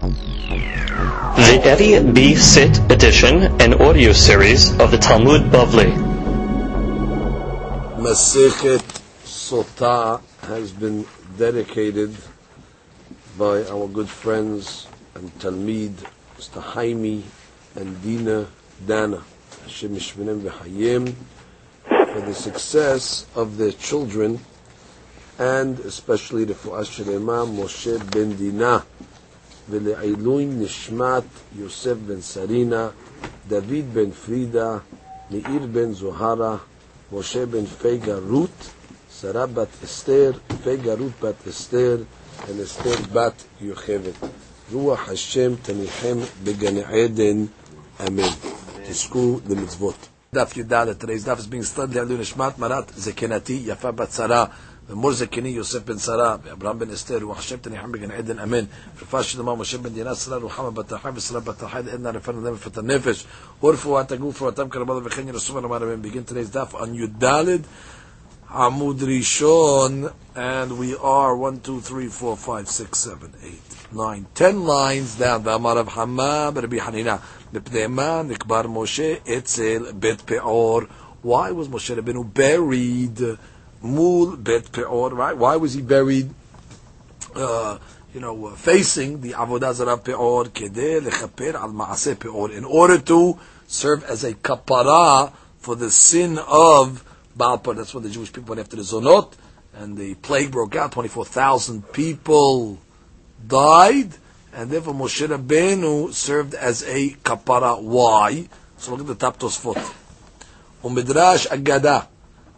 The Eddie B. Sit edition and audio series of the Talmud Bavli. Masechet Sota has been dedicated by our good friends and Talmid, Mr. Haimi and Dina Dana, Hashem for the success of their children and especially the Fu'as Shelema Moshe Ben Dina, ולעילוי נשמת יוסף בן סרינה, דוד בן פרידה, מאיר בן זוהרה, משה בן פייגה רות, שרה בת אסתר, פייגה רות בת אסתר, ואסתר בת יוכבת. רוח השם תניחם בגן עדן, אמן. תזכו למצוות. דף י"ד, today's daf is being studied נשמת מרת זקנתי, יפה בת שרה. ומור זקני יוסף בן שרה, ואברהם בן אסתר, וחשב תניחם בגן עדן אמן. רפואה שלמה משה בן דינה, שרה רוחמה בת החי ושרה בת החי, עדנה רפאנה להם ופת הנפש, ורפואת הגוף ורפואתם כרמלה וכן ירסו ונאמר אמן. begin today's daf on י"ד עמוד ראשון, and we are 1, 2, 3, 4, 5, 6, 7, 8, 9, 10 lines down. ואמר רב חמה ברבי חנינה, מפני מה נקבר משה אצל בית פאור? Why was Moshe Rabbeinu buried? Mul Bet Peor, right? Why was he buried, uh, you know, uh, facing the Avodah Zarah Peor, Kedeh Lechaper Al Maaseh Peor, in order to serve as a kapara for the sin of Baal. That's when the Jewish people went after the Zonot, and the plague broke out. 24,000 people died, and therefore Moshe Rabbeinu served as a kapara. Why? So look at the top Tosfot. Umidrash Agadah.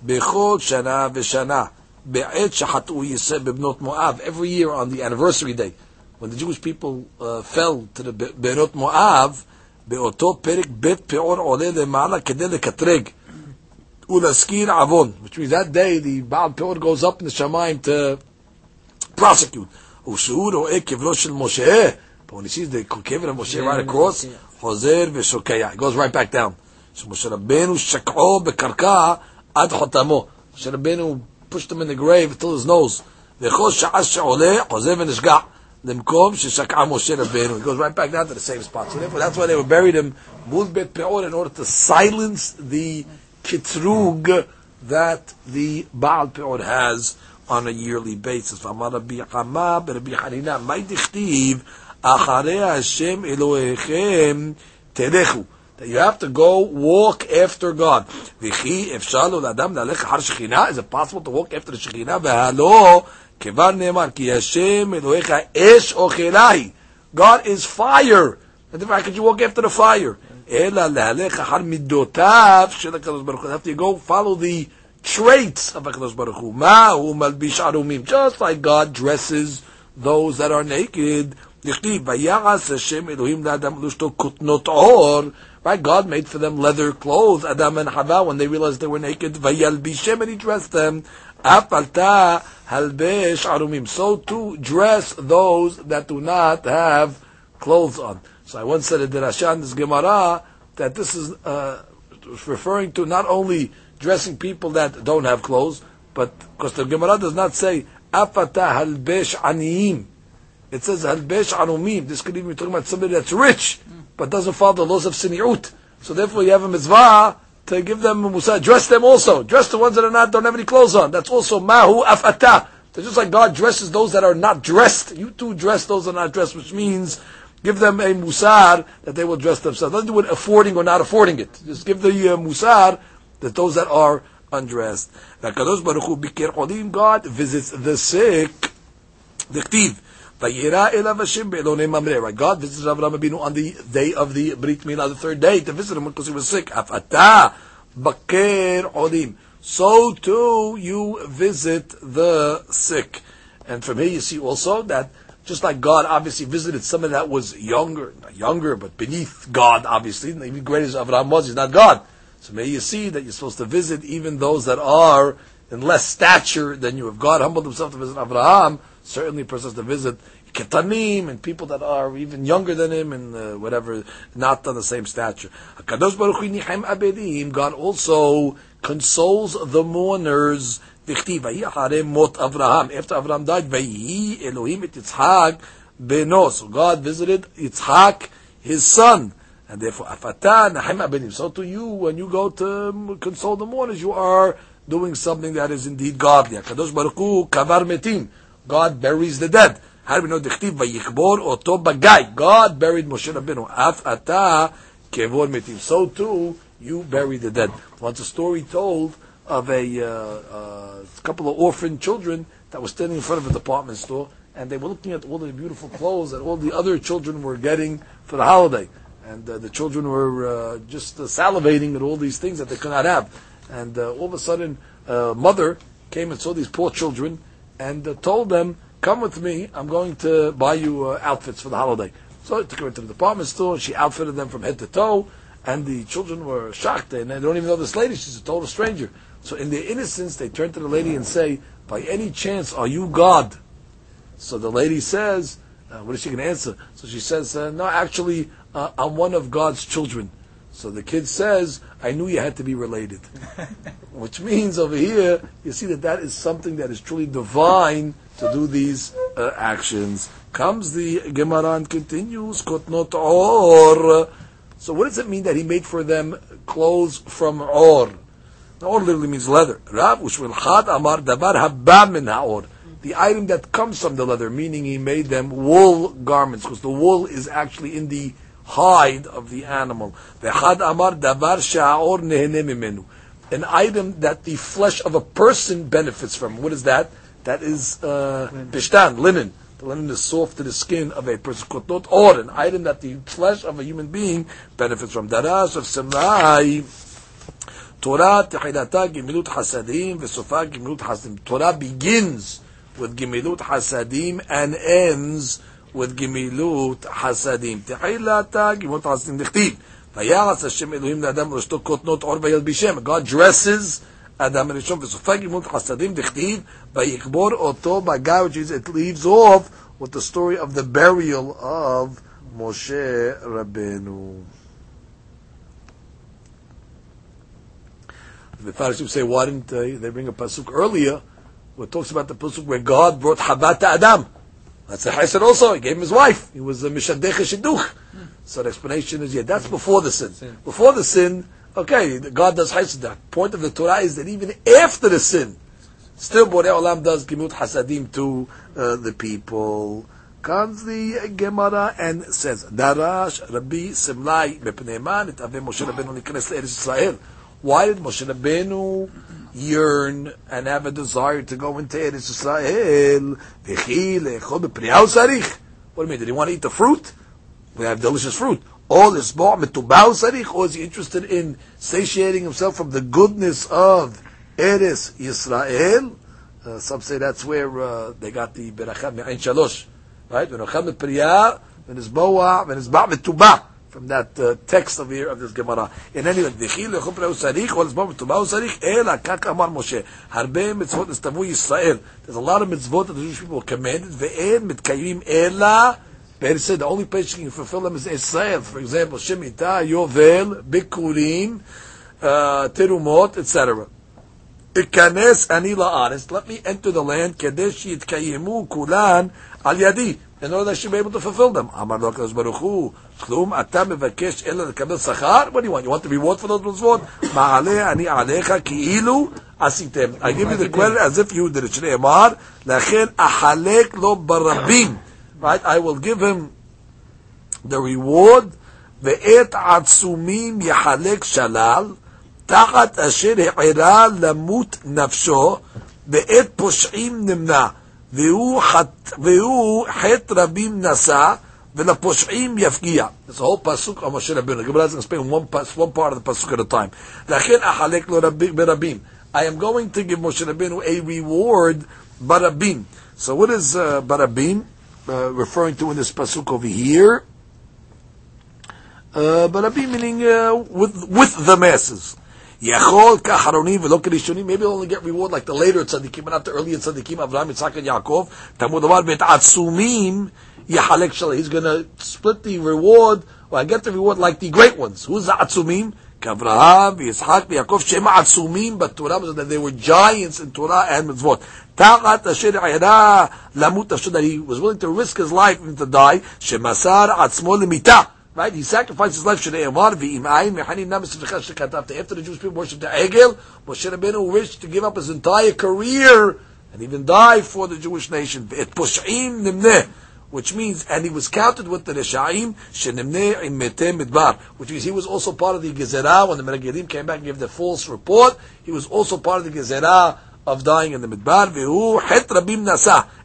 Bechol Shana V'Shana. Be'et Shachatu Yiseh B'Bnot Moab. Every year on the anniversary day, when the Jewish people uh, fell to the Benot Moab, באותו פרק בית פאור עולה למעלה כדי לקטרג ולהזכיר עוון, which means that day the Baal Peor goes up in the Shemaim to prosecute. ושהוא רואה קברו של משה, but when he sees the קבר of Moshe right across, חוזר ושוקע. He goes right back down. שמשה רבנו שקעו בקרקע ad chotamo. Moshe Rabbeinu pushed him in the grave till his nose. וכל שעה שעולה, חוזר ונשגע. למקום ששקעה משה רבנו. He goes right back down to the same spot. So therefore, that's why they were buried him mul bet peor in order to silence the kitrug that the Baal Peor has on a yearly basis. ואמר רבי חמה ברבי חנינה, מה דכתיב? אחרי השם אלוהיכם תלכו that you have to go walk after God. Is it possible to walk after the Shekhinah? והלא, כיוון נאמר, כי השם אלוהיך אש אוכלי. God is fire. And therefore, how could you walk after the fire? אלא להלך אחר מידותיו של הקדוש ברוך הוא. You have to go follow the traits of הקדוש ברוך הוא. מה הוא מלביש ערומים? Just like God dresses those that are naked. דכתיב, ויעש השם אלוהים לאדם לשתו כותנות עור. Right? God made for them leather clothes, Adam and Hava, when they realized they were naked. Vayalbishem, and he dressed them. Apalta halbesh arumim. So to dress those that do not have clothes on. So I once said in this Gemara, that this is uh, referring to not only dressing people that don't have clothes, but because the Gemara does not say apata halbesh aniyim. It says halbesh arumim. This could even be talking about somebody that's rich but doesn't follow the laws of siniut. So therefore, you have a mitzvah to give them musa, dress them also, dress the ones that are not don't have any clothes on. That's also mahu afata. So just like God dresses those that are not dressed, you too dress those that are not dressed, which means give them a musar that they will dress themselves. Nothing to do with affording or not affording it. Just give the uh, musar that those that are undressed. God visits the sick. The Right? God visited Avraham Abinu on the day of the Brit Milah, the third day, to visit him because he was sick. So too you visit the sick. And from here you see also that just like God obviously visited someone that was younger, not younger, but beneath God, obviously, even great as Avraham was, he's not God. So may you see that you're supposed to visit even those that are in less stature than you. If God humbled himself to visit Abraham, certainly a person has to visit ketanim and people that are even younger than him and uh, whatever, not on the same stature. God also consoles the mourners. After Abraham died, Elohim et Yitzhak beno. So God visited Yitzhak, his son. And therefore, afatan benim. So to you, when you go to console the mourners, you are doing something that is indeed godly. Kadosh Baruch Hu kavar metim. God buries the dead. How do we know? God buried Moshe Rabbeinu. So too, you bury the dead. Once a story told of a uh, uh, couple of orphan children that were standing in front of a department store, and they were looking at all the beautiful clothes that all the other children were getting for the holiday. And uh, the children were uh, just uh, salivating at all these things that they could not have. And uh, all of a sudden, a mother came and saw these poor children and told them, Come with me, I'm going to buy you outfits for the holiday. So I took her into the department store, and she outfitted them from head to toe, and the children were shocked, and they don't even know this lady, she's a total stranger. So in their innocence, they turn to the lady and say, by any chance, are you God? So the lady says, uh, what is she going to answer? So she says, uh, no, actually, uh, I'm one of God's children. So the kid says, I knew you had to be related. Which means over here, you see that that is something that is truly divine to do these uh, actions. Comes the Gemara and continues, Kotnot or. So what does it mean that he made for them clothes from or? Or literally means leather. Rav Ushmil Amar Dabar min Haor. The item that comes from the leather, meaning he made them wool garments, because the wool is actually in the hide of the animal. V'chad Amar Dabar Sha'or Nehene An item that the flesh of a person benefits from. What is that? That is uh, pishtan, linen. The linen is soft to the skin of a person. Kotot or, an item that the flesh of a human being benefits from. Darash of Simlai. Torah tehilata gimilut hasadim v'sofa gimilut hasadim. Torah begins with gimilut hasadim and ends with gimilut hasadim. Tehilata gimilut hasadim dichtiv. ויעץ השם אלוהים לאדם ולאשתו כותנות עור וילבישם. God dresses אדם הראשון וסופה גמילות חסדים דכתיב ויקבור אותו בגיא, which is it leaves off with the story of the burial of Moshe Rabbeinu. The Farshim say, why didn't uh, they bring a pasuk earlier where it talks about the pasuk where God brought Habat to Adam? That's the Chesed also. He gave him his wife. He was a Mishadech Shidduch. So the explanation is, yeah, that's before the sin. Before the sin, okay, God does Chesed. The point of the Torah is that even after the sin, still Borei Olam does Gimut Hasadim to uh, the people. Comes the Gemara and says, Darash Rabbi Simlai Mepneiman et Ave Moshe Rabbeinu Nikres Eretz Israel. Why did Moshe Rabbeinu yearn and have a desire to go into Eretz Israel? What do you mean? Did he want to eat the fruit? We have delicious fruit. All is or is he interested in satiating himself from the goodness of Eretz Yisrael? Uh, some say that's where uh, they got the Berachah Me'ain Shalosh. Right? When Ocham Priyah, when it's Boa, when it's Ba' from that uh, text of here of this Gemara. In any event, וכי לאכול פרי הוא צריך, או לסבור מטומאה הוא צריך, אלא כך אמר משה. הרבה מצוות נסתמו ישראל. There's a lot of mitzvot that the Jewish people commanded, ואין מתקיימים אלא, Better said, the only place you can fulfill them is Israel. For example, Shemitah, Yovel, Bikurim, uh, Terumot, etc. Ikanes ani la'aretz. Let me enter the land. Kadesh yitkayimu kulan al yadi. In order that should be able to fulfill them. Amar lo Baruch Hu. כלום אתה מבקש אלא לקבל שכר? What do you want? You want the reward for those מצוות? מעלה אני עליך כאילו עשיתם. I give you the credit as if you did it. שנאמר, לכן אחלק לו ברבים. Right? I will give him the reward, ואת עצומים יחלק שלל, תחת אשר העירה למות נפשו, ואת פושעים נמנע, והוא חטא רבים נשא, ולפושעים יפגיע. A whole pasuk on Moshe Rabbeinu. Gemara doesn't explain one, part of the pasuk at a time. לכן אחלק לו ברבים. I am going to give Moshe Rabbeinu a reward barabim. So what is uh, barabim uh, referring to in this pasuk over here? Uh, barabim meaning uh, with with the masses. Yechol kaharonim v'lo kerishonim. Maybe he'll only get reward like the later tzaddikim, but not the earlier tzaddikim, Avraham, Yitzhak, and Yaakov. Tamud amar bet atzumim Yechalek shalei. He's going to split the reward, Well, I get the reward like the great ones. Who's the atzumim? Avraham, Yitzhak, Yaakov, shema atzumim b'Torah, that they were giants in Torah and mitzvot. Ta'at asher ayra lamut asher, that he was willing to risk his life even to die. Shemasar atzmo limitah. Right? He sacrificed his life. After the Jewish people worshipped the Egel, Moshe Rabbeinu wished to give up his entire career and even die for the Jewish nation. Which means, and he was counted with the Reshaim, which means he was also part of the Gezerah when the Meraglim came back and gave the false report. He was also part of the Gezerah of dying in the Midbar,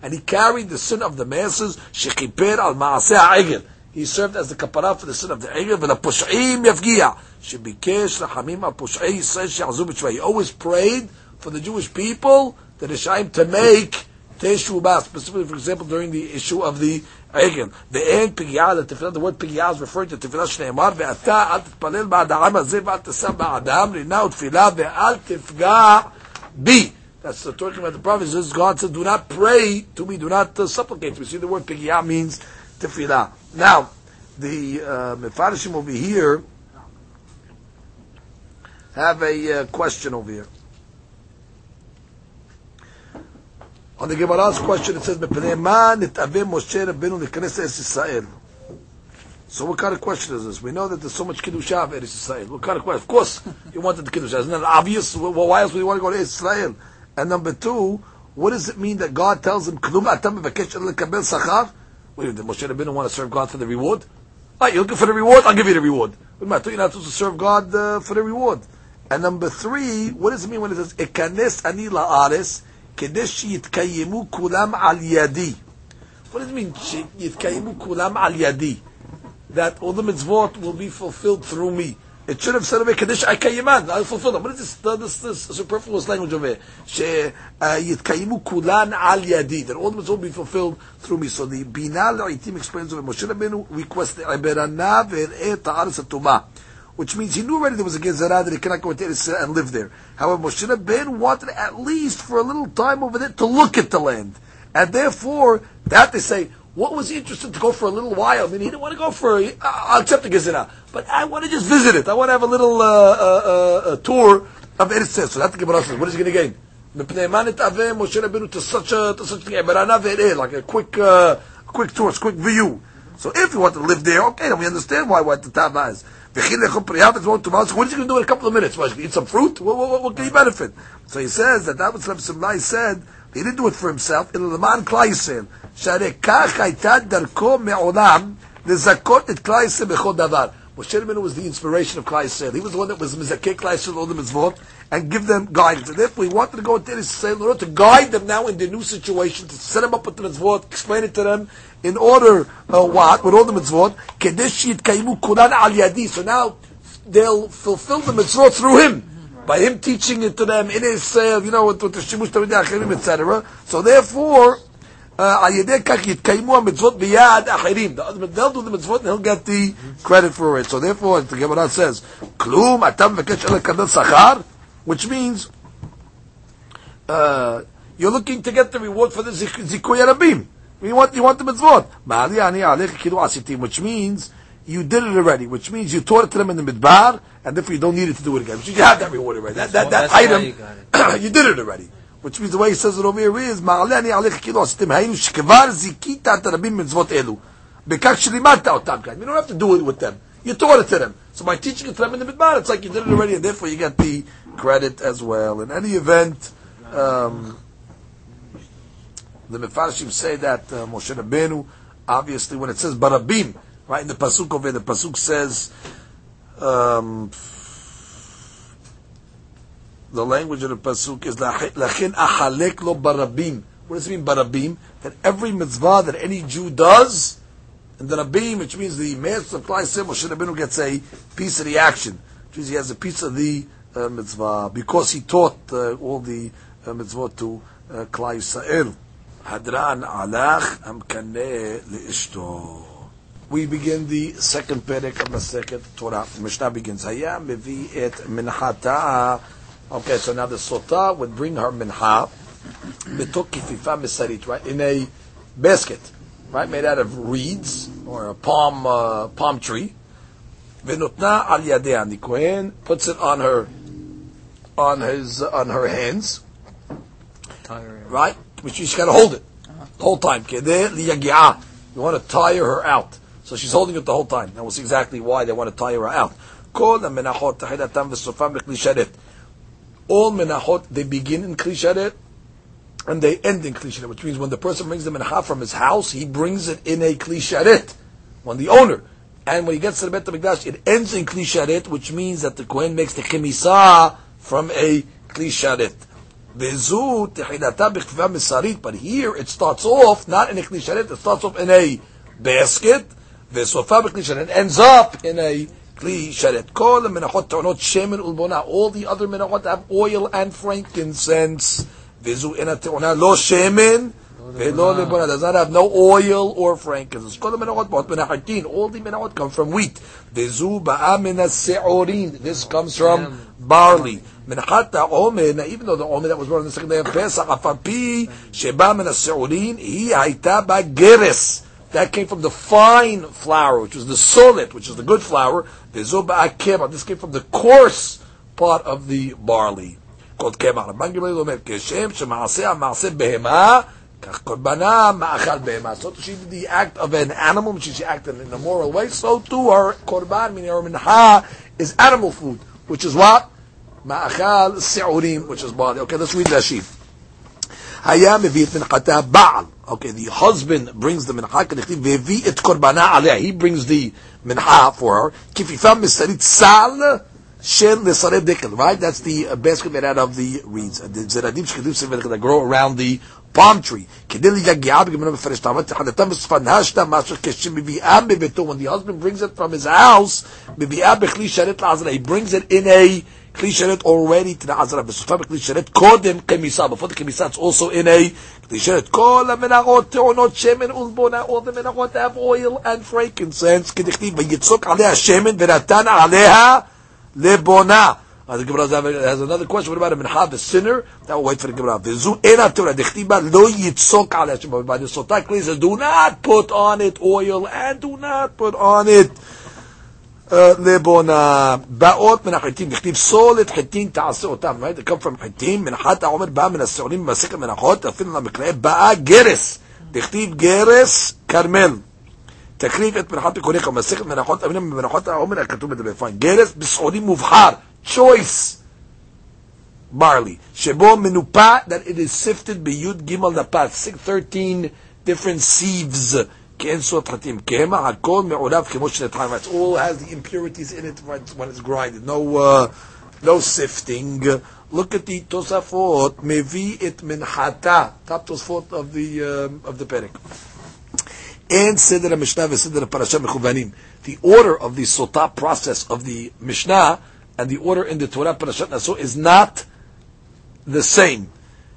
and he carried the sin of the masses, shekiper al ma'aseh egel. He served as the kapara for the sin of the but the Push'im Yavgiya, Shebikesh Rahamim al Push'ei Yisrael She'azu He always prayed for the Jewish people, the Reshaim, to make Teshuvah, specifically, for example, during the issue of the Egel. The end pigiyah, the tefillah, the word pigiyah is referring to tefillah shneimar, ve'ata al titpalel ba'ad ha'am hazeh ve'al tesam ba'adam, rina utfilah ve'al tifga bi. That's the talking about the prophet. Says God said, "Do not pray to me, do not uh, supplicate to me." See, the word pigiyah means tefillah. Now, the uh, over here have a uh, question over here. On the Gemara's question, it says, So what kind of question is this? We know that there's so much Kiddushah of Eretz Yisrael. What kind of question? Of course, you wanted the Kiddushah. Isn't that obvious? Well, why else would you want to go to Eretz Yisrael? And number two, what does it mean that God tells him, Wait, did Moshe Rabbeinu want to serve God for the reward? All right, you're looking for the reward? I'll give you the reward. But I thought you're not supposed to serve God uh, for the reward. And number three, what does it mean when it says, Ekanes ani la'ares, kedesh yitkayemu kulam al yadi? What does it mean, yitkayemu kulam al yadi? That all the mitzvot will be fulfilled through me. It should have said over Kaddish Akayiman. I'll fulfill them. What is this, this, this superfluous language over here? She uh, Yitkayimu Kulan Al Yadi. That all the will be fulfilled through me. So the Bina La'itim explains over Moshe Rabbeinu requested Iberana Ve'e Ta'aris Which means he knew already there was a Gezerah that he cannot go into Israel and live there. However, Moshe Rabbeinu wanted at least for a little time over there to look at the land. And therefore, that they say, what was he interested to go for a little while? I mean, he didn't want to go for, uh, I'll accept the Gezerah, but I want to just visit it. I want to have a little uh, uh, uh, tour of Eretz So that's the Gemara says. What is he going to gain? Moshe Rabbeinu to such a, to such a, like a quick, uh, quick tour, quick view. So if you want to live there, okay, then we understand why what the Tava is. What is he going to do in a couple of minutes? What, eat some fruit? What, what, what, can he benefit? So he says that that was Simlai said, he didn't do it for himself, אלא למען כלל ישראל. שהרי כך הייתה דרכו מעולם לזכות את כלל ישראל בכל דבר. Moshe Rabbeinu was the inspiration of Klal Yisrael. He was the one that was mizakeh Klal Yisrael all the mitzvot and give them guidance. And therefore, he wanted to go into Yisrael in order to guide them now in the new situation, to set them up with the mitzvot, explain it to them in order uh, what with all the mitzvot. Kedesh yitkaimu kulan al yadi. So now they'll fulfill the mitzvot through him. by him teaching it to them in his sale, you know, with, with the Shimush Tamidei Achirim, etc. So therefore, uh, al. They'll do the mitzvot and he'll get the credit for it. So therefore, the Gemara says, klum atam mekesh ele sachar, which means, uh, you're looking to get the reward for the zikuy arabim. You want, you want the mitzvot. Ma'ali ani alech asitim, which means, you did it already, which means you taught it to them in the midbar, and therefore you don't need it to do it again. Which means you have that reward already. That, that, that item, you did it already. which means the way he says it over here is, מעלה אני עליך כאילו עשיתם, היינו שכבר זיכית את הרבים מצוות אלו, בכך שלימדת אותם כאן. You don't have to do it with them. You taught it to them. So by teaching it to them in the midbar, it's like you did it already, and therefore you get the credit as well. In any event, um, the Mefarshim say that uh, Moshe Rabbeinu, obviously when it says barabim, right in the pasuk over there, the pasuk says, um, the language of the pasuk is lachin achalek lo barabim. What does it mean barabim? That every mitzvah that any Jew does, and the rabim, which means the master of Klai Moshe Rabbeinu gets a piece of the action, which means he has a piece of the uh, mitzvah because he taught uh, all the uh, mitzvah to uh, Klai Yisrael. Hadran alach amkaneh leishto. We begin the second perek of the second Torah. Mishnah begins. Haya mevi et minchata Okay, so now the sota would bring her minha, betok kififa misarit, right, in a basket, right, made out of reeds or a palm uh, palm tree. V'notna al yadeh, and the Kohen puts it on her, on his, on her hands, right? Which she's got to hold it the whole time. You want to tire her out. So she's holding it the whole time. We'll see exactly why they want to tire her out. All menachot, they begin in kli and they end in kli which means when the person brings the menachah from his house, he brings it in a kli When the owner, and when he gets to the Bet HaMikdash, it ends in kli which means that the Kohen makes the chemisah from a kli Vezu tehilata b'chva misarit. But here it starts off not in a kli sharet, it starts off in a basket. Vesofa b'kli sharet ends up in a kli sharet. Kol menachot ta'onot shemen ulbona. All the other menachot have oil and frankincense. Vezu ena te'ona lo shemen. Velo lebona does not have no oil or frankincense. Kol menachot bot menachatin. All the menachot come from wheat. Vezu ba'a min This comes from barley. מנחת העומר, even though the עומר that was born on the second day of Pesach, אף על פי שבא מן השעורין, היא הייתה בה גרס. That came from the fine flour, which was the solid, which is the good flour. וזו באה קמח. This came from the coarse part of the barley. called קמח. רבן גמליאל אומר, כשם שמעשה המעשה בהמה, כך קורבנה מאכל בהמה. So she did the act of an animal, which she acted in a moral way, so too her korban, meaning her minha, is animal food, which is what? Ma'achal Se'urim, which is barley. Okay, let's read Rashi. היה מביא את מנחתה בעל. Okay, the husband brings the מנחה, כדכתיב, והביא את קורבנה עליה. He brings the מנחה for her. כפיפה מסרית סל של לשרי דקל. Right? That's the uh, basket made out of the reeds. The זרדים שכתוב סביב that grow around the palm tree. כדי ליגעה בגמרא מפרש תאמת, תחנתם וספנשת משהו כשמביאה בביתו. When the husband brings it from his house, מביאה בכלי שרת לעזרה. He brings it in a Kli Sheret already to the Azra Besufa, Kli Sheret Kodem Kemisa. Before the Kemisa, it's also in a Kli Sheret Kol HaMenarot Teonot Shemen Ulbona. All the Menarot have oil and frankincense. Kedichtiv Vayitzok Alea Shemen Veratan aleha Lebona. The Gemara has another question. What about a mincha, the sinner? That will wait for the Gemara. V'zu ena Torah dechtiba lo yitzok al Hashem. By the Sotak, please, do not put on it oil and do not put on it לבונה, באות מן החיטים, נכתיב סולת חיטים תעשה אותם, right? They come from חיטים, מנחת העומר באה מן השעונים במסכת מנחות, אפילו למקלעי, באה גרס, נכתיב גרס כרמל. תקריב את מנחת תיקוניך, מסכת מנחות, אבינו במנחות העומר, כתוב בדבר פיין, גרס בסעודים מובחר, choice. barley, שבו מנופה, that it is sifted גימל נפת, 13 different sieves. Kensot Hatim Kema Hakol Me'olav Kemo Shnetayim. It all has the impurities in it when it's grinded. No, uh, no sifting. Look at the Tosafot. Mevi it minhata. Top Tosafot of the um, of the Perek. And Seder Mishnah Seder Parasha Mechuvanim. The order of the Sotah process of the Mishnah and the order in the Torah Parashat Naso is not the same.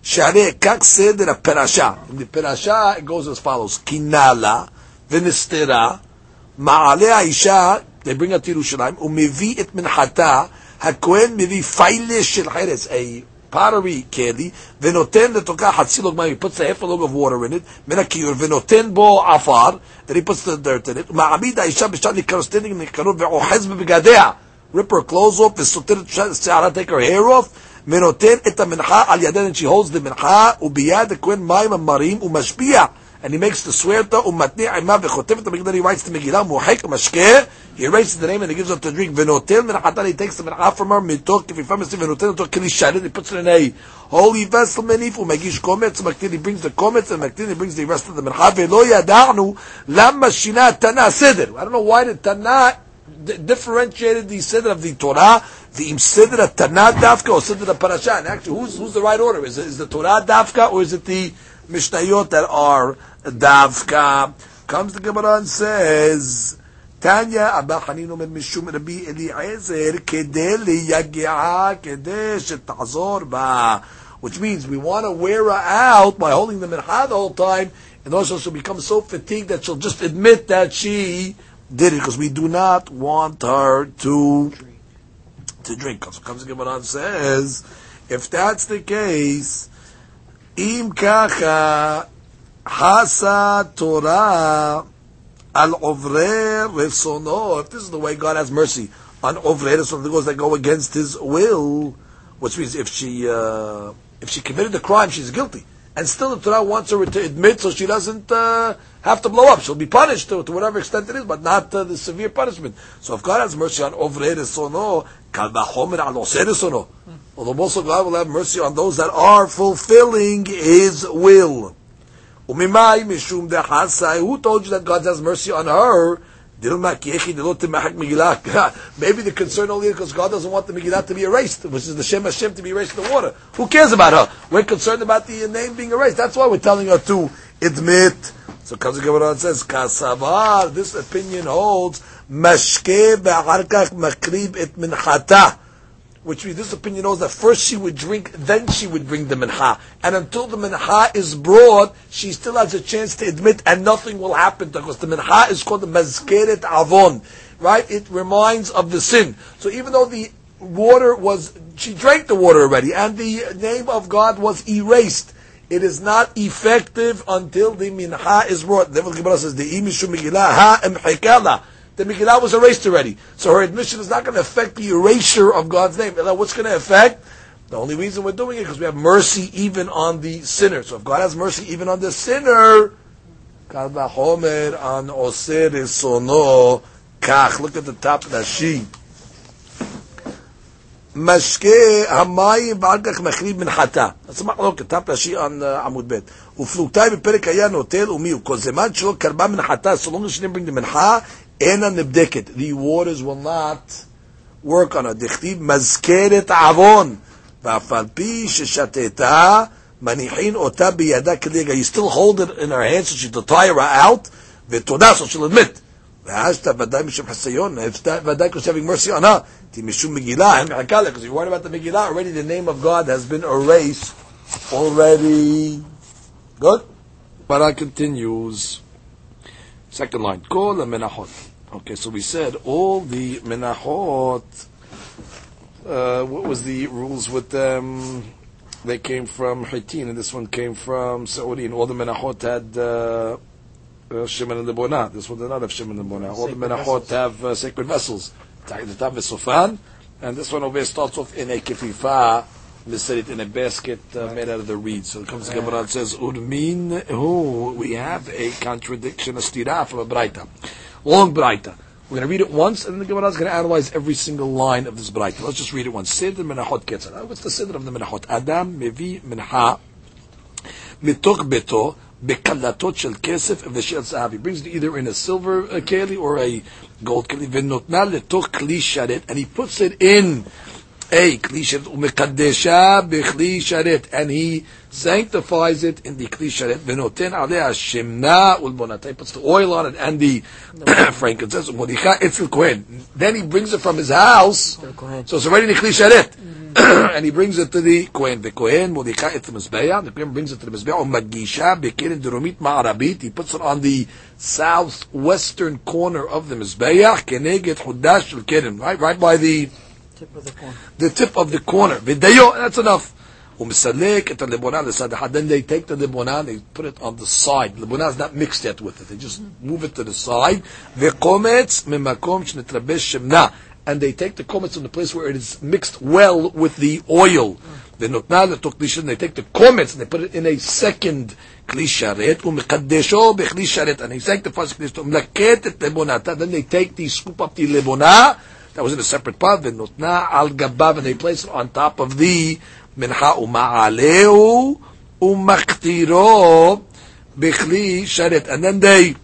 שהרי כך סדר הפרשה. In the פרשה it goes as follows, כי נעלה ונסתרה, מעלה האישה, they bring it to ירושלים, ומביא את מנחתה, הכהן מביא פיילש של חרס, a pottery כלי, ונותן לתוכה חצי לוגמה, he puts a half a log of water in it, מן הכיור, ונותן בו עפר, then he puts the dirt in it, ומעמיד האישה בשעת ניכרו, סטנדינג ניכרו, ואוחז בבגדיה, rip her clothes off, וסותר את שערה, take her hair off, Meroten et mincha al yaden, and she holds the mincha, ubiyad kuen maim marim umashpia. And he makes the swearta, umatni aimav v'chotev et then he writes the Megillah, muhek mashkeh, he erases the name and he gives her to drink. Venotel minchatan, he takes the mincha from her, mitok, if he found venotel, mitok, kilisharit, he puts it in a holy vessel, menif, umagish komets, maktin, he brings the komets, and maktin, he brings the rest of the mincha, velo yada'nu, lama shina tana seder. I don't know why the tana תנא differentiated the Siddur of the Torah, the Siddur Tanah Dafka or Siddur Parasha. And actually, who's, who's the right order? Is it is the Torah Dafka or is it the Mishnayot that are Dafka? Comes the Gemara and says, Tanya Abba Haninu min Mishum Rabbi Eliezer kede liyagi'a kede shetazor ba. Which means we want to wear her out by holding the mincha the whole time, and also she'll become so fatigued that she'll just admit that she did it because we do not want her to to drink. So comes the Gemara and says, if that's the case, im kacha hasa Torah al ovre resono. If this is the way God has mercy on ovre resono, those that go against His will, which means if she uh, if she committed the crime, she's guilty, and still the Torah wants her to admit, so she doesn't uh, have to blow up. She'll be punished to, to whatever extent it is, but not uh, the severe punishment. So if God has mercy on ovre resono, kal vachomer al oseh resono. Although also God will have mercy on those that are fulfilling His will. Umimai mishum dechasai. Who told you that God has mercy on her? Maybe the concern only is because God doesn't want the Megillah to be erased, which is the Shem Hashem to be erased in the water. Who cares about her? We're concerned about the name being erased. That's why we're telling her to admit. So Gemara says, Kasavar, this opinion holds, Mashke be'arkach makrib et minchata which means this opinion knows that first she would drink, then she would bring the minha. And until the minha is brought, she still has a chance to admit and nothing will happen because the minha is called the mezkeret avon. Right? It reminds of the sin. So even though the water was, she drank the water already and the name of God was erased, it is not effective until the minha is brought. The Gemara says, the imishu megillah ha the Megillah was erased already. So her admission is not going to affect the erasure of God's name. What's going to affect? The only reason we're doing it is because we have mercy even on the sinner. So if God has mercy even on the sinner, on Oser Sono Kach. Look at the top of that sheet. משקה המים ואחר כך מחריב מנחתה. אז מחלוקת, טפ רש"י on uh, עמוד ב'. ופלוגתאי בפרק היה נוטל ומי הוא? כל זמן שלא קרבה מנחתה, so long as she didn't bring the מנחה, אינה נבדקת. The waters will not work on her. דכתיב מזכרת עוון. ואף על פי ששתתה, מניחין אותה בידה כליגה. You still hold it in her hands so she to tie her out, ותודה, so she'll admit. והשתא ודאי משום חיסיון, ודאי because having mercy on her. כי משום מגילה, אין מחכה לה, because you're worried about the מגילה, already the name of God has been erased already. Good? But I continues. Second line. Kol menachot. Okay, so we said all the menachot. Uh, what was the rules with them? They came from Haitin, and this one came from Saudi, and all the menachot had uh, uh, shemen and the Bona. This one did not have shemen and the Bona. All the menachot have uh, sacred vessels. The Tav Sofan, and this one over here starts off in a kefifa, it in a basket uh, made out of the reeds. So it comes to Gemara and says, Urmin, who we have a contradiction, a stira from a braita. Long braita. We're going to read it once, and then the Gemara is going to analyze every single line of this braita. Let's just read it once. Sidr menachot ketzar. What's the sidr of the menachot? Adam mevi minha mitoch beto bekalatot shel kesef v'shel zahav. He brings it either in a silver uh, keli or a gold keli. V'notna letoch kli sharet, and he puts it in a kli sharet umekadesha b'kli sharet, and he sanctifies it in the kli sharet. V'noten aleh shemna ulbonat. He puts the oil on it and the frankincense. Modicha etzel kohen. Then he brings it from his house, so it's already in the kli sharet. Mm-hmm. and he brings it to the Kohen. The Kohen modika et the Mizbeah. The Kohen brings it to the Mizbeah. Magisha bekirin deromit ma'arabit. He puts it on the southwestern corner of the Mizbeah. Keneget hudash keren. Right, right by the Tip of the corner. the tip of the corner. Vidayo. That's enough. ומסלק את הליבונה לצד אחד. Then they take the libona, they put it on the side. Libona is not mixed yet with it. They just move it to the side. וקומץ ממקום שנתלבש שמנה and they take the komets from the place where it is mixed well with the oil. The notna letoklishin, they take the komets and they put it in a second kli sharet, umekadesho bechli sharet, and he sanctifies kli sharet, umlaket et lebonata, then they take the, scoop up the lebona, that was in a separate pot, the notna al gabav, and they place it on top of the mincha uma'aleu, umaktiro bechli sharet, and then they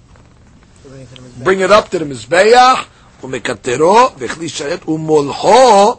bring it up to the mizbeach, ומקטרו, וכלי שרת ומולחו,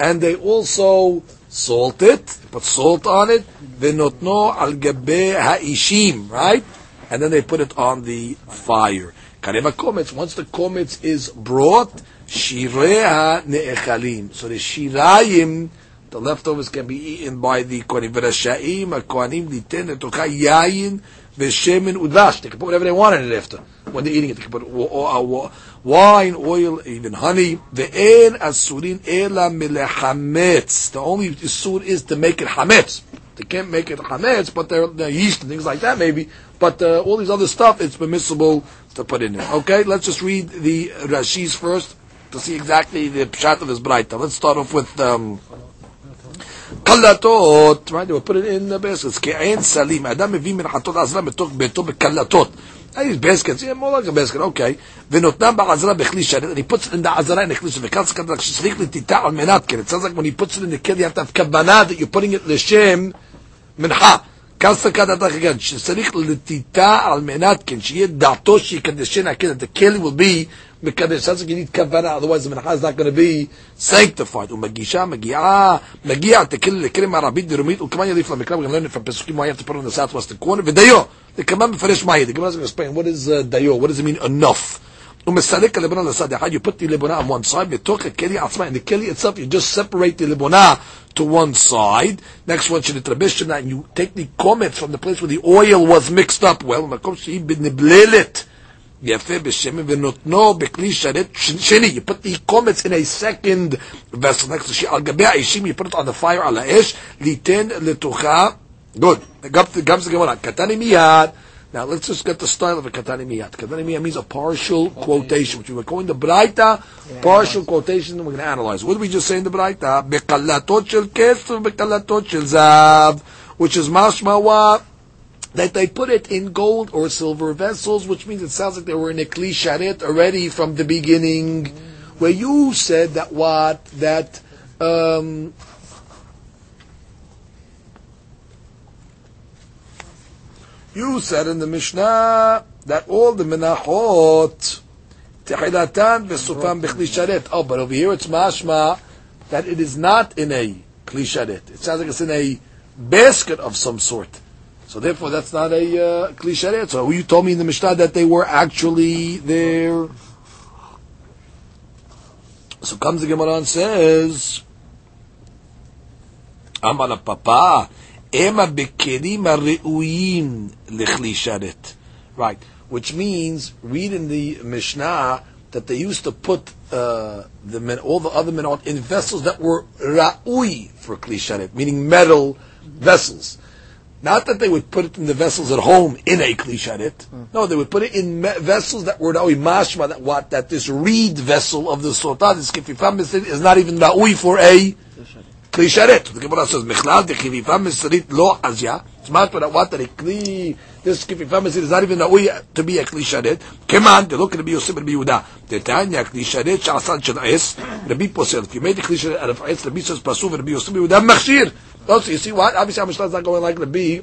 and they also salt it, put salt on it, ונותנו על גבי האישים, right? And then they put it on the fire. Kareva komets, once the komets is brought, shireha ne'echalim. So the shirayim, the leftovers can be eaten by the kohanim. V'rasha'im, ha-kohanim, liten letocha yayin, v'shemen udvash. They can put whatever they want in it after. When they're eating it, they can put wine, oil, even honey. Ve'en asurin ela milechametz. The only isur is to make it hametz. They can't make it chametz, but they're, they're yeast and things like that maybe. But uh, all these other stuff, it's permissible to put in there. Okay, let's just read the Rashis first to see exactly the pshat of this braita. Let's start off with um, קלטות, right? They would put it in the baskets. סלים, אדם מביא מנחתות עזרה בתוך ביתו בקלטות. These baskets, yeah, more like a okay. ונותנם בעזרה בכלי שרת, it in the עזרה כלי שרת, וכאן צריך כתוב שצריך לטיטה על מנת, כן, in the keli, you have to have כוונה that you're putting it לשם מנחה. כאן סכת הדרך again, שצריך לטיטה על מנת, כן, שיהיה דעתו שיקדשנה, כן, the keli will be מקדש. Sounds like you need כוונה, otherwise the מנחה is not going to be sanctified. ומגישה, מגיעה, מגיע, תקל לקרם ערבית דרומית, וכמה יליף למקרא, וגם learn it from פסוקים, why you have to put it in the southwestern corner, ודיו, the כמה מפרש מהי, the Gemara is going to explain, what is uh, דיו, what does it mean enough? ומסלק הלבונה לצד אחד, you put the לבונה on one side, בתוך הכלי עצמה, in the כלי itself, you just separate the לבונה to one side. Next one, שנתרבש שנה, and you take the comments from the place where the oil was mixed up well, במקום שהיא בנבללת. יפה בשמן ונותנו בכלי שרת שני. You put the comments in a second vessel next to שעל גבי האישים, you put it on the fire, על האש, ליתן לתוכה, good. גם זה גמרא, קטני מיד. Now let's just get the style of a katani miyat. Katani miyat means a partial quotation, which we were calling the braita, partial quotation, and we're going to analyze. What did we just say in the braita? Bekalatot shel kesef, bekalatot shel zav, which is mashma what? that they put it in gold or silver vessels, which means it sounds like they were in a klisharet already from the beginning, where you said that what? That, um, You said in the Mishnah that all the menachot tehilatan besufam bechli sharet. Oh, but over here it's mashma that it is not in a kli sharet. It sounds like it's in a basket of some sort. So therefore, that's not a uh, sharet. So you told me in the Mishnah that they were actually there. So comes the Gemara and says, Amar Papa. Ema bekelim re'uyim lechli. Right. Which means, read in the Mishnah that they used to put uh, the men, all the other men in vessels that were ra'ui for kli sharet, meaning metal vessels. Not that they would put it in the vessels at home in a klisharit. Mm. No, they would put it in me- vessels that were dawi mashma that what that this reed vessel of the sota, this kififam is not even dawi for a klisharit. The Gemara says mechlal the kififam misrit lo azya. It's mashma that what that a kli this kififam is not even dawi to be a klisharit. Keman they look at Rabbi Yosef and Rabbi Yehuda. Detanya klisharit shasan shel es. Rabbi posel. If you made a klisharit out of es, Rabbi says pasuv and Rabbi Yosef Yehuda machshir. No, so you see what? Obviously, Amishlah is not going like the Rabbi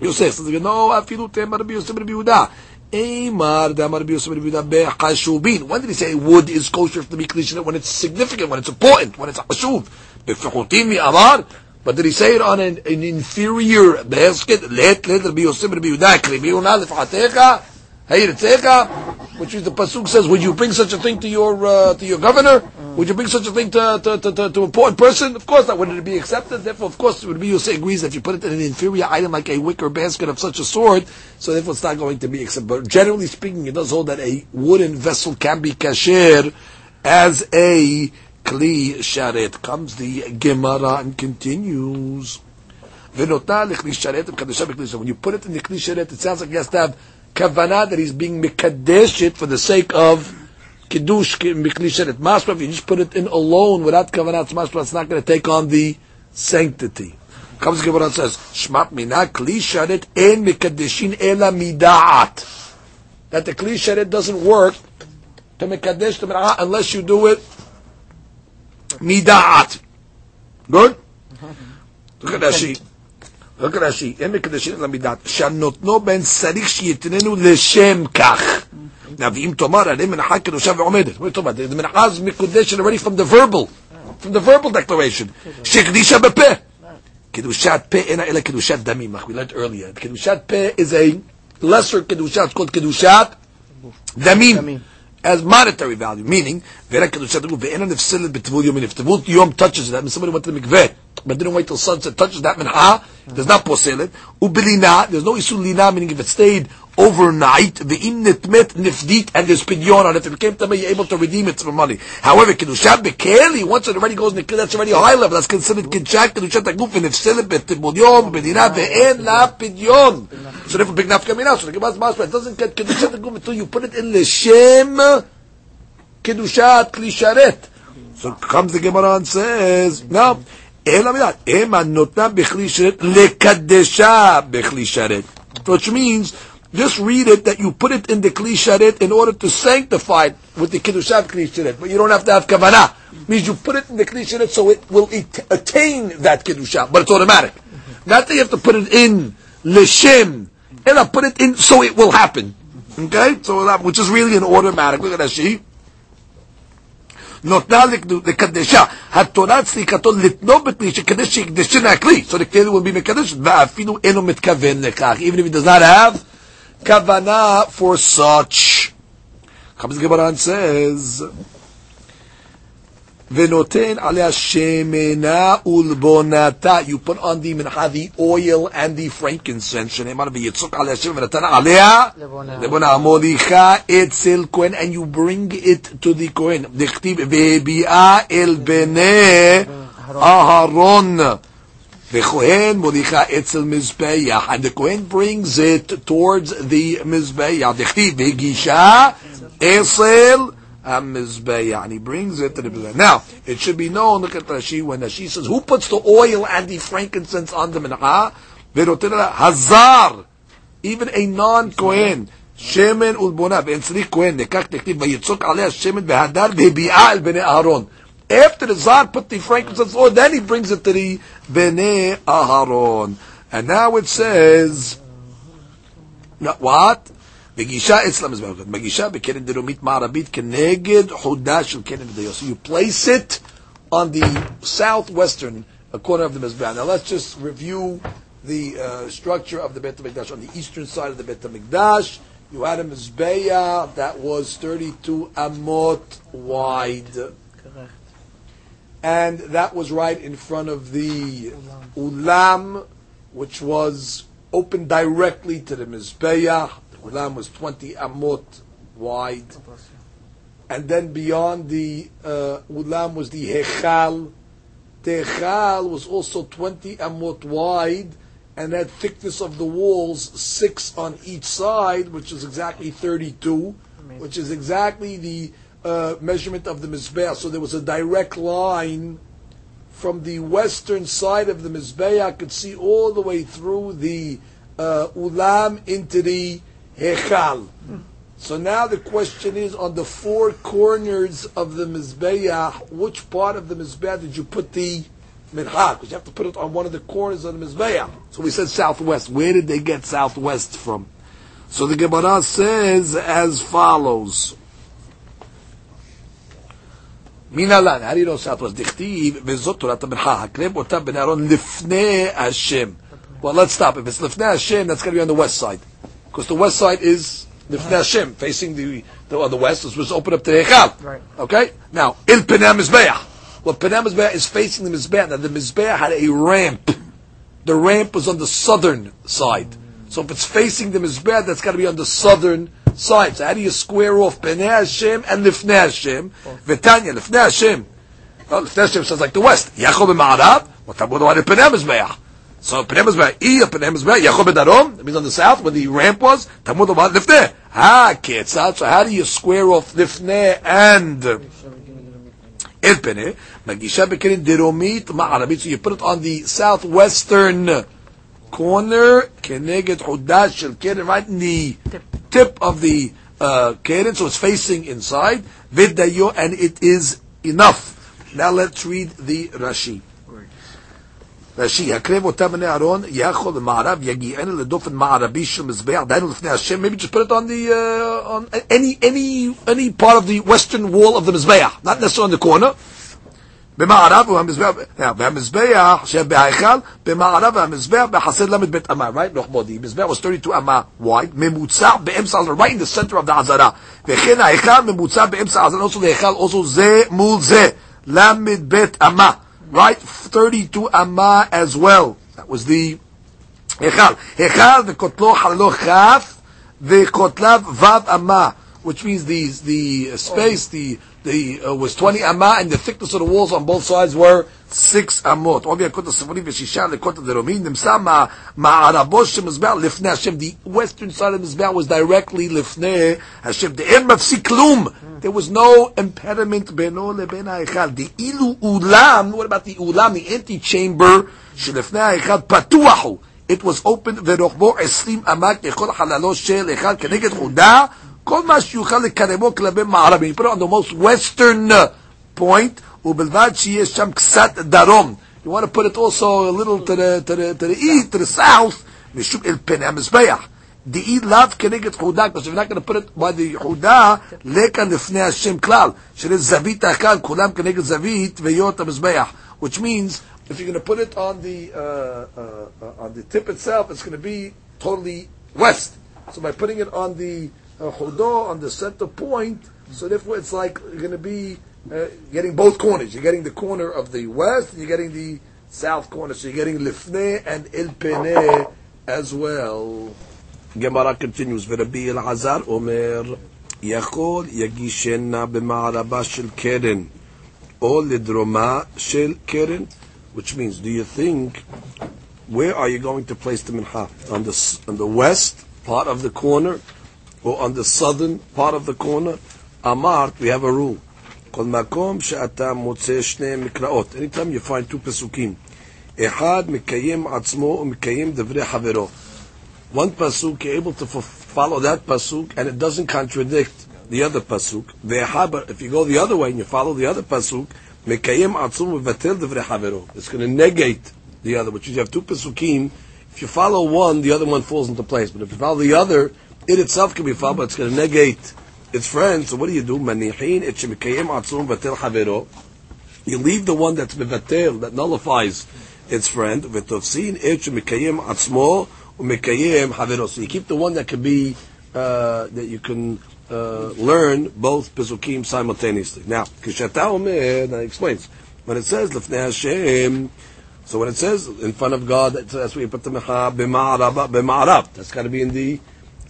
Yosef. So they go, no, afilu temar Rabbi Yosef, Rabbi Yehuda. Amar damar Rabbi Yosef, Rabbi Yehuda be'chashubin. When did he say wood is kosher to be klishin? When it's significant, when it's important, when it's ashuv. Be'fichutim mi amar. But did he say it on an, an inferior basket? Let, let Rabbi Yosef, Rabbi Yehuda, krimi unal lefatecha which is the pasuk says, would you bring such a thing to your uh, to your governor? Would you bring such a thing to to, to, to, to important person? Of course not. Would it be accepted? Therefore, of course, it would be Yosef agrees that if you put it in an inferior item like a wicker basket of such a sword, so therefore it's not going to be accepted. But generally speaking, it does hold that a wooden vessel can be kasher as a kli sharet. Comes the Gemara and continues. When you put it in the kli sharet, it sounds like you have to have kavanah that he's being mekadesh for the sake of kiddush mikli sheret. If you just put it in alone without kavanah, mashma, it's not going to take on the sanctity. Comes the Gemara and says, Shmat mina kli sheret en mikadeshin ela mida'at. That the kli sheret doesn't work to mekadesh the mida'at unless you do it mida'at. Good? Look at Rashi Look at Rashi. אין מקדשים אלא מידת. שהנותנו בן צריך שיתננו לשם כך. Now, ואם תאמר, הרי מנחה קדושה ועומדת. What are you talking about? The מנחה is מקודשת already from the verbal. From the verbal declaration. שקדישה בפה. קדושת פה אינה אלא קדושת דמים. We learned earlier. קדושת פה is a lesser קדושה. It's called קדושת דמים. As monetary value, meaning, ואין קדושת דמים, ואינה נפסלת בטבול יומין. If טבול יום touches that, means somebody went to the mikveh, but didn't wait till sunset, touches that minha, does not posel it. Ubilina, there's no isul lina, meaning if it stayed overnight, the innitmet nifdit, and there's pidyon on it. If it became tamei, you're able to redeem it for money. However, kedushat bekeli, once it already goes nikil, that's already a high level. That's considered kedushat, kedushat aguf, and ifselet betibulyon, bedina, ve'en la pidyon. So therefore, big nafka mina. So the Gemara's master doesn't get kedushat aguf until you put it in l'shem kedushat lisharet. So comes the Gemara and says, no, אלא מיד, המה נותנה בכלי שרת לקדשה בכלי שרת. Which means, just read it that you put it in the kli sharet in order to sanctify it with the kiddushat kli sharet, but you don't have to have kavanah. Means you put it in the kli sharet so it will it- attain that kiddushat, but it's automatic. Not that you have to put it in lishem, and put it in so it will happen. Okay, so that which is really an automatic. Look at that she. נותנה לקדשה, התורה צדיקתו לתנוב בכלי שכדי שיקדשנה הכלי, so the כלי will be מקדשת, ואפילו אינו מתכוון לכך, even if he does not have כוונה for such. comes the Gemara and says, Venoten alea shemena ulbonata. You put on the minha the oil and the frankincense. Shemar biyitzuk alea shemenatan alea lebona molicha etzel kohen and you bring it to the kohen. Dichtiv vebia el bene aharon. The Kohen molicha etzel mizbeach, and the Kohen brings it towards the mizbeach. Dichtiv vegisha etzel and he brings it to the מזבח. Now, it should be known, look at Rashi, when Rashi says, who puts the oil and the frankincense on the mincha? ונותן לה הזר, even a non-Kohen, שמן ולבונה, ואין צריך כהן, לכך תכתיב, ויצוק עליה שמן והדר, והביאה אל בני אהרון. After the Zar put the frankincense oil, then he brings it to the Bnei Aharon. And now it says, no, what? בגישה אצל המזבח, בגישה בקרן דרומית מערבית כנגד חודה של קרן דיו. So you place it on the southwestern corner of the Mizbeach. Now let's just review the uh, structure of the Beit HaMikdash. On the eastern side of the Beit HaMikdash, you had a Mizbeach that was 32 amot wide. And that was right in front of the Ulam, which was open directly to the Mizbeach. Ulam was 20 amot wide. And then beyond the uh, Ulam was the Hechal. The Hechal was also 20 amot wide and had thickness of the walls six on each side, which is exactly 32, which is exactly the uh, measurement of the Mizbeach. So there was a direct line from the western side of the Mizbeach. I could see all the way through the uh, Ulam into the Hechal. So now the question is, on the four corners of the Mizbeach, which part of the Mizbeach did you put the mincha? Because you have to put it on one of the corners of the Mizbeach. So we said southwest. Where did they get southwest from? So the Gemara says as follows. מנהלן, how do you know southwest? דכתיב, וזאת תורת המנחה, הקרב אותה בני אהרון לפני השם. Well, let's stop. If it's לפני השם, that's going to be on the west side. because the west side is the Hashem, facing the, the, on the west, which was open up to the Hechal. Right. Okay? Now, Il Penam Mizbeah. Well, Penam Mizbeah is facing the Mizbeah. Now, the Mizbeah had a ramp. The ramp was on the southern side. So if it's facing the Mizbeah, that's got to be on the southern side. So how do you square off Penam Hashem and Lifnei Hashem? Vitanya, Lifnei Hashem. Well, Lifnei Hashem sounds like the west. Yaakov and Ma'arab. What about the Penam Mizbeah? So Penah Mizbeach, Iya Penah Mizbeach, Yaakov b'darom, that means on the south, where the ramp was, Tamu the Lifnei. Ha, ketzat. So how do you square off Lifnei and El Peneh? Magisha b'kerin deromit ma'arabit. So you put it on the southwestern corner, keneged hudash shel keren, right in the tip of the uh, keren, so it's facing inside. Vidayo, and it is enough. Now let's read the Rashi. רש"י, הקרב אותה בני אהרון, יכול למערב, יגיענו לדופן מערבי של מזבח, דהיינו לפני השם, maybe just put it on the, uh, on any, any, any part of the western wall of the מזבח, not necessarily on the corner. במערב הוא המזבח, והמזבח שבהיכל, במערב והמזבח בחסד למד בית אמה, right? לכבודי, מזבח was 32 אמה wide, ממוצע באמצע, right in the center of the עזרה, וכן ההיכל ממוצע באמצע העזרה, also the היכל, also זה מול זה, למד בית אמה, right? 32 amma as well. That was the Hechal. Hechal v'kotlo halalo the kotlav vav amma which means the the space the the uh, was 20 amma and the thickness of the walls on both sides were 6 amot. Obi akot הספרים ושישה לקות הדרומים נמצא מערבו של מזבח לפני השם. The western side of the mizbeach was directly לפני השם. דאין מפסיק כלום. There was no impediment בינו לבין ההיכל. דאילו אולם, what about the אולם, the antechamber שלפני ההיכל פתוח הוא. It was open ורוחבו 20 אמה ככל חללו של היכל כנגד חודה. כל מה שיוכל לקרבו כלפי מערבים. put it on the most western point, ובלבד שיהיה שם קצת דרום. You want to put it also a little to the, to the, to the east, to the south, משום אל פני המזבח. דאי לאו כנגד חודה, because you're not going to put it by the חודה, לכאן לפני השם כלל, שזה זווית האחד, כולם כנגד זווית והיות המזבח. Which means, if you're going to put it on the, uh, uh, uh, on the tip itself, it's going to be totally west. So by putting it on the uh, Hodo on the center point, so therefore it's like you're going to be uh, getting both corners. You're getting the corner of the west, and you're getting the south corner. So you're getting Lifne and Il as well. Gemara continues, ורבי אלעזר אומר, יכול יגישנה במערבה של קרן, או לדרומה של קרן, which means, do you think, where are you going to place the mincha? On the, on the west part of the corner, or on the southern part of the corner, Amart, we have a rule. כל מקום שאתה מוצא שני מקראות. Anytime you find two פסוקים. אחד מקיים עצמו ומקיים דברי חברו. One pasuk, you're able to follow that pasuk, and it doesn't contradict the other pasuk. ואחד, if you go the other way and you follow the other pasuk, מקיים עצמו ומבטל דברי חברו. It's going to negate the other, which is you have two pasukim. If you follow one, the other one falls into place. But if you follow the other, it itself can be followed, but it's going to negate its friend. So what do you do? Atzum vatel havero. You leave the one that's mevatel, that nullifies its friend. V'tovsin et atzmo umikayim havero. So you keep the one that can be, uh, that you can uh, learn both pesukim simultaneously. Now, kishata omer, that explains. When it says lefnei Hashem, so when it says in front of God, that's where you put the mecha b'ma'arab. That's got to be in the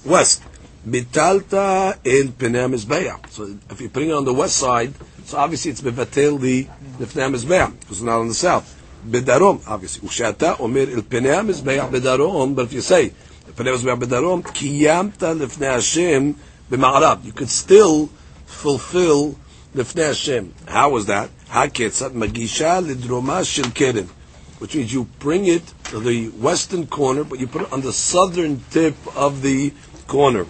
west. Bitalta el Pnei Mizbeach. So if you bring it on the west side, so obviously it's bevatel the the Mizbeach because it's not on the south. Bedarom, obviously. Ushata omer el Pnei Mizbeach bedarom. But if you say Pnei Mizbeach bedarom, kiyamta lefnei Hashem b'ma'arab. You could still fulfill lefnei Hashem. How was that? Haketzat magisha lidroma keren. Which means you bring it to the western corner, but you put it on the southern tip of the corner.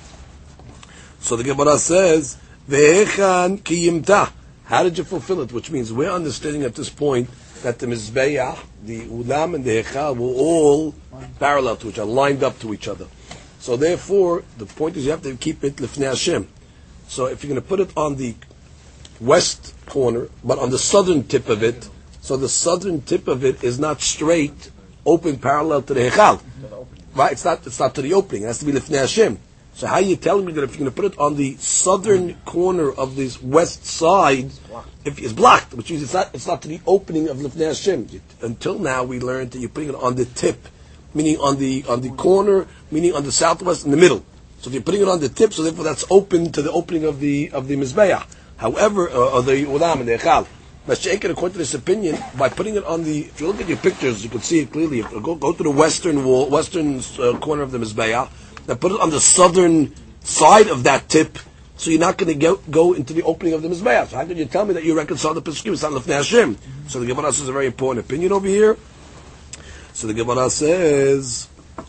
So the Gemara says, "Ve'echan kiyimta." How did you fulfill it? Which means we're understanding at this point that the mizbeach, the ulam, and the hechal were all parallel to each other, lined up to each other. So therefore, the point is you have to keep it lifnei Hashem. So if you're going to put it on the west corner, but on the southern tip of it, so the southern tip of it is not straight, open parallel to the hechal. Right? It's not. It's not to the opening. It has to be lifnei Hashem. So how are you telling me that if you're going to put it on the southern corner of this west side, if it's blocked, which means it's not, it's not to the opening of Lifnei Hashem. Until now, we learned that you're putting it on the tip, meaning on the on the corner, meaning on the southwest, in the middle. So if you're putting it on the tip, so therefore that's open to the opening of the of the mizbeah. However, uh, or the ulam and the echal. Mashiach, according to this opinion, by putting it on the, if you look at your pictures, you can see it clearly. Go, go to the western wall, western uh, corner of the mizbeah that put it on the southern side of that tip, so you're not going to go into the opening of the Mizbeach. So how can you tell me that you reconcile the Pesukim? It's not Lefnei Hashem. So the Gemara says a very important opinion over here. So the Gemara says,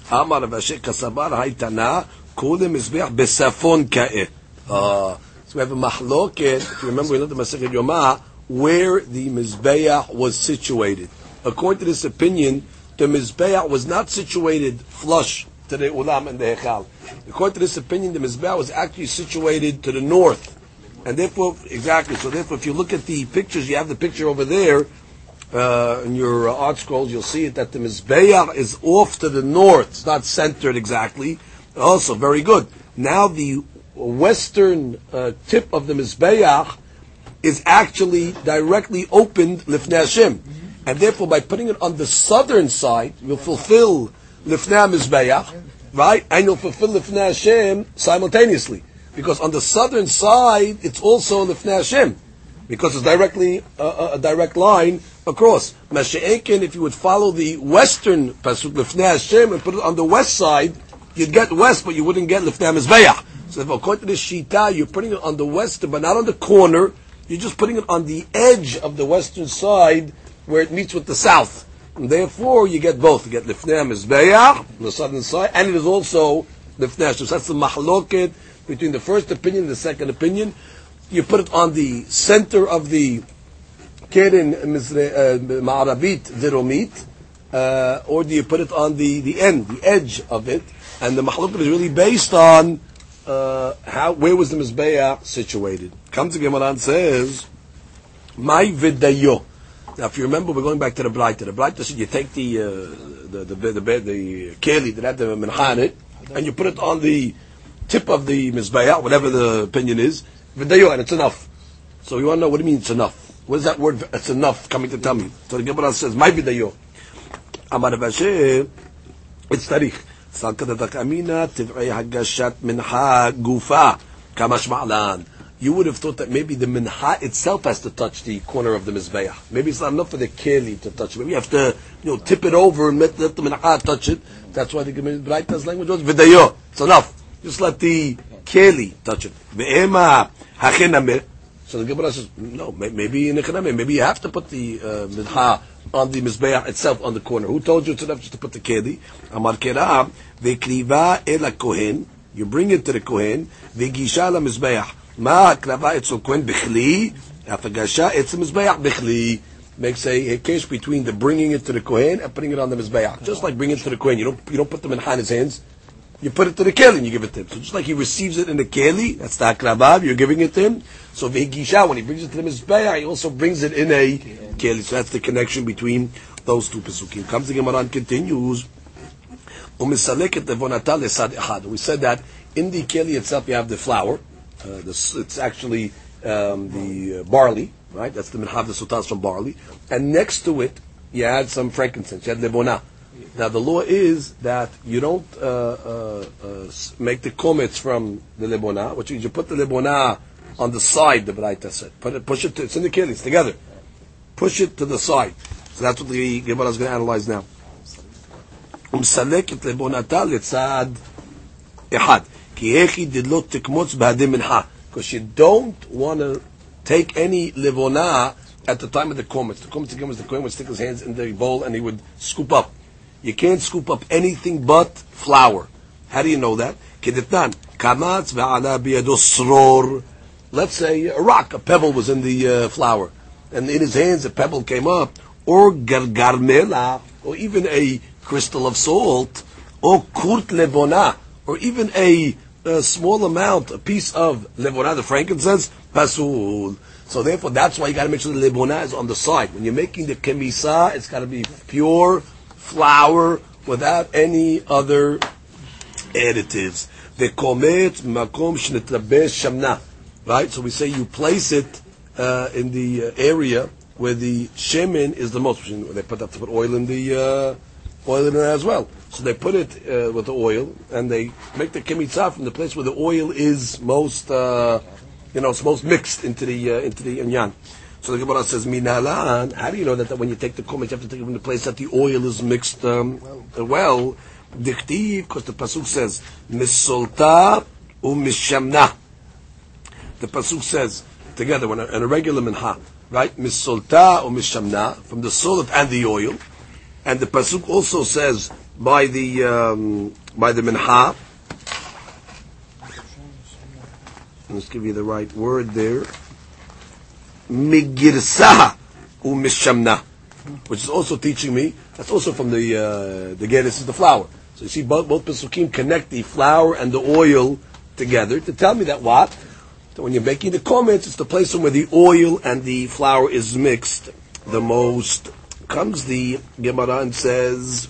Amar Vashe Kasabar Haitana Kule Mizbeach Besafon Ka'eh. Uh, so we have a mahloket, if you remember we learned the Masechet Yomah, where the Mizbeach was situated. According to this opinion, the Mizbeach was not situated flush the ulam and the hechal. According to this opinion, the mizbeah was actually situated to the north, and therefore, exactly. So therefore, if you look at the pictures, you have the picture over there uh, in your uh, ArtScrolls. You'll see it that the mizbeah is off to the north. It's not centered exactly. Also, very good. Now the western uh, tip of the mizbeah is actually directly opened lifnei Hashem. And therefore, by putting it on the southern side, you'll fulfill Lifnei Mizbeach, right? And you'll fulfill Lifnei Hashem simultaneously. Because on the southern side, it's also Lifnei Hashem. Because it's directly a, a, a direct line across. Mashi'ekin, if you would follow the western Pasuk Lifnei Hashem and put it on the west side, you'd get west, but you wouldn't get Lifnei Mizbeach. So if according to this Shita, you're putting it on the western, but not on the corner, you're just putting it on the edge of the western side where it meets with the south. Therefore, you get both. You get Lifnei Mizbeach on the southern side, and it is also Lifnei. So that's the mahloket between the first opinion and the second opinion. You put it on the center of the Keren Ma'arabit Zeromit, uh, or do you put it on the, the end, the edge of it? And the Mahluk is really based on uh, how where was the Mizbeah situated. Comes again and says, My vidayo. Now, if you remember, we're going back to the Braita. The Braita. said you take the uh, the the the, the, the keli that had the minchanet, and you put it on the tip of the mizbeah, whatever the opinion is. V'dayu, and it's enough. So you want to know what it means? it's enough? What is that word? It's enough coming to tell me. So the Gemara says, "My v'dayu." Amar Vashem, it's tariq. סלקת דתק אמינא, hagashat minha gufa גופה, כמשמע לן. You would have thought that maybe the minha itself has to touch the corner of the mizbeah. Maybe it's not enough for the keli to touch it. Maybe you have to, you know, tip it over and let, let the minha touch it. That's why the Braita's language was vidayo. It's enough. Just let the keli touch it. Ve'ema. So the Gemara says, no, maybe in the maybe you have to put the uh, minha on the mizbeah itself on the corner. Who told you it's enough just to put the keli? Amar kera vekriva el kohen. You bring it to the kohen. Vegisha la mizbeah. Ma krava etzel kohen bechli. Afagasha etzel mizbeah bechli. Makes a, a case between the bringing it to the kohen and putting it on the mizbeah. Just like bringing it to the kohen, you don't you don't put them in his hands. You put it to the keli and you give it to him. So just like he receives it in the keli, that's the akrabab, you're giving it to him. So vegisha, when he brings it to the mizbeah, he also brings it in a keli. So that's the connection between those two pesukim. Comes the Gemara and continues. We said that in the keli itself you have the flour. Uh, the, it's actually um, the uh, barley, right? That's the minhav the sutas from barley. And next to it, you add some frankincense. You add lebona. Now the law is that you don't uh, uh, uh, make the komets from the lebona. What you, you put the lebona on the side. The Braita said, put it, push it. To, it's in the keli. It's together. Push it to the side. So that's what the Gemara is going to analyze now. ומסלקת לבונתה לצד אחד. כי איך did not תקמוץ בהדי מנחה. Because you don't want to take any לבונה at the time of the komets. The komets again was the kohen would stick his hands in the bowl and he would scoop up. You can't scoop up anything but flour. How do you know that? כדתנן, קמץ ועלה בידו sror. Let's say a rock, a pebble was in the uh, flour. And in his hands a pebble came up. Or gargarmela, or even a crystal of salt, or kurt lebona, or even a, a, small amount, a piece of lebona, the frankincense, pasul. So therefore, that's why you got to make sure the lebona is on the side. When you're making the kemisa, it's got to be pure flour without any other additives. The komet makom shamna. Right? So we say you place it uh, in the uh, area where the shemen is the most. They put that to put oil in the uh, oil in it as well. So they put it uh, with the oil and they make the kemitzah from the place where the oil is most, uh, you know, it's most mixed into the uh, into the inyan. So the Gemara says, "Minalan." How do you know that, that when you take the kumet, you have to take it from the place that the oil is mixed um, well? Diktiv, because the pasuk says, "Misolta umishamna." The pasuk says together when a, in a regular minha, right? Misolta or mishamna from the salt and the oil, and the pasuk also says by the um, by the minha. Let's give you the right word there. Migirsa umishamna, which is also teaching me. That's also from the uh, the This is the flour. So you see, both both pesukim connect the flour and the oil together to tell me that what so when you're making the komets, it's the place where the oil and the flour is mixed the most. Comes the Gemara and says,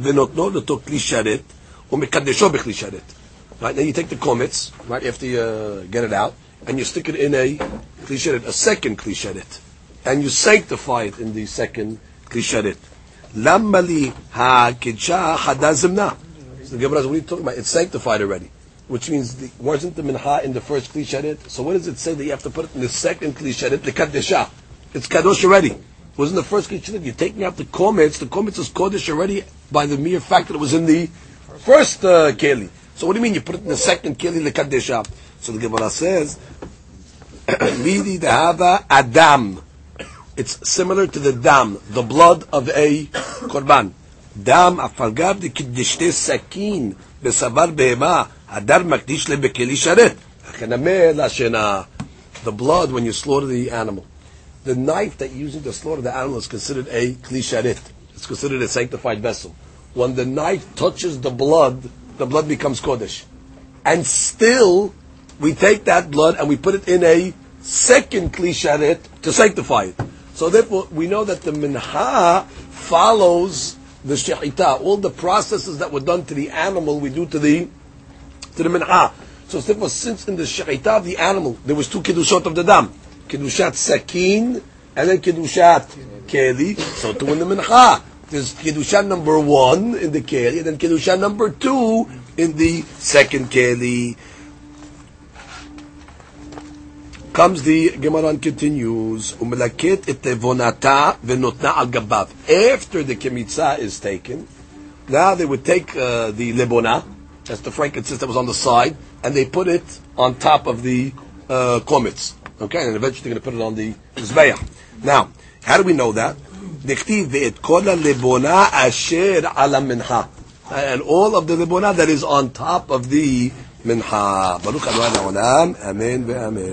"V'notno l'to kli sharet u'mekadesho b'kli sharet." Right now, you take the komets right after you uh, get it out, and you stick it in a kli sharet, a second kli sharet, and you sanctify it in the second kli sharet. Lamali ha kidsha hadazimna. So the Gemara says, what are you talking about? It's sanctified already. Which means, the, wasn't the mincha in the first kli sharet? So what does it say that you have to put it in the second kli sharet, the kaddesha? It's kadosh already. It was in the first kli sharet. You're taking out the komets. The komets is kodesh already by the mere fact that it was in the first uh, keli. So what do you mean you put it in the second keli, the kaddesha? So the Gemara says, Midi dehava adam. It's similar to the dam, the blood of a korban. Dam afalgav de kiddishte sakin besavar behema hadar makdish le bekeli sharet. The blood when you slaughter the animal. The knife that you're using to slaughter the animal is considered a kli sharet. It's considered a sanctified vessel. When the knife touches the blood, the blood becomes kodesh. And still, we take that blood and we put it in a second kli sharet to sanctify it. So therefore, we know that the minha follows the shechita. All the processes that were done to the animal, we do to the to the minha. So therefore, since in the shechita of the animal, there was two kiddushot of the dam, kiddushat sakin and then kiddushat keli. So too in the minha, there's kiddushat number one in the keli, and then kiddushat number two in the second keli. comes the Gemara and continues, Umelaket et tevonata venotna al gabav. After the kemitza is taken, now they would take uh, the lebona, that's the frankincense that was on the side, and they put it on top of the uh. Okay, and eventually they're going to put it on the mizbeach. Now, how do we know that? נכתיב ואת כל הלבונה אשר על המנחה. And all of the lebona that is on top of the minha. Baruch Adonai Olam. Amen ve'amen.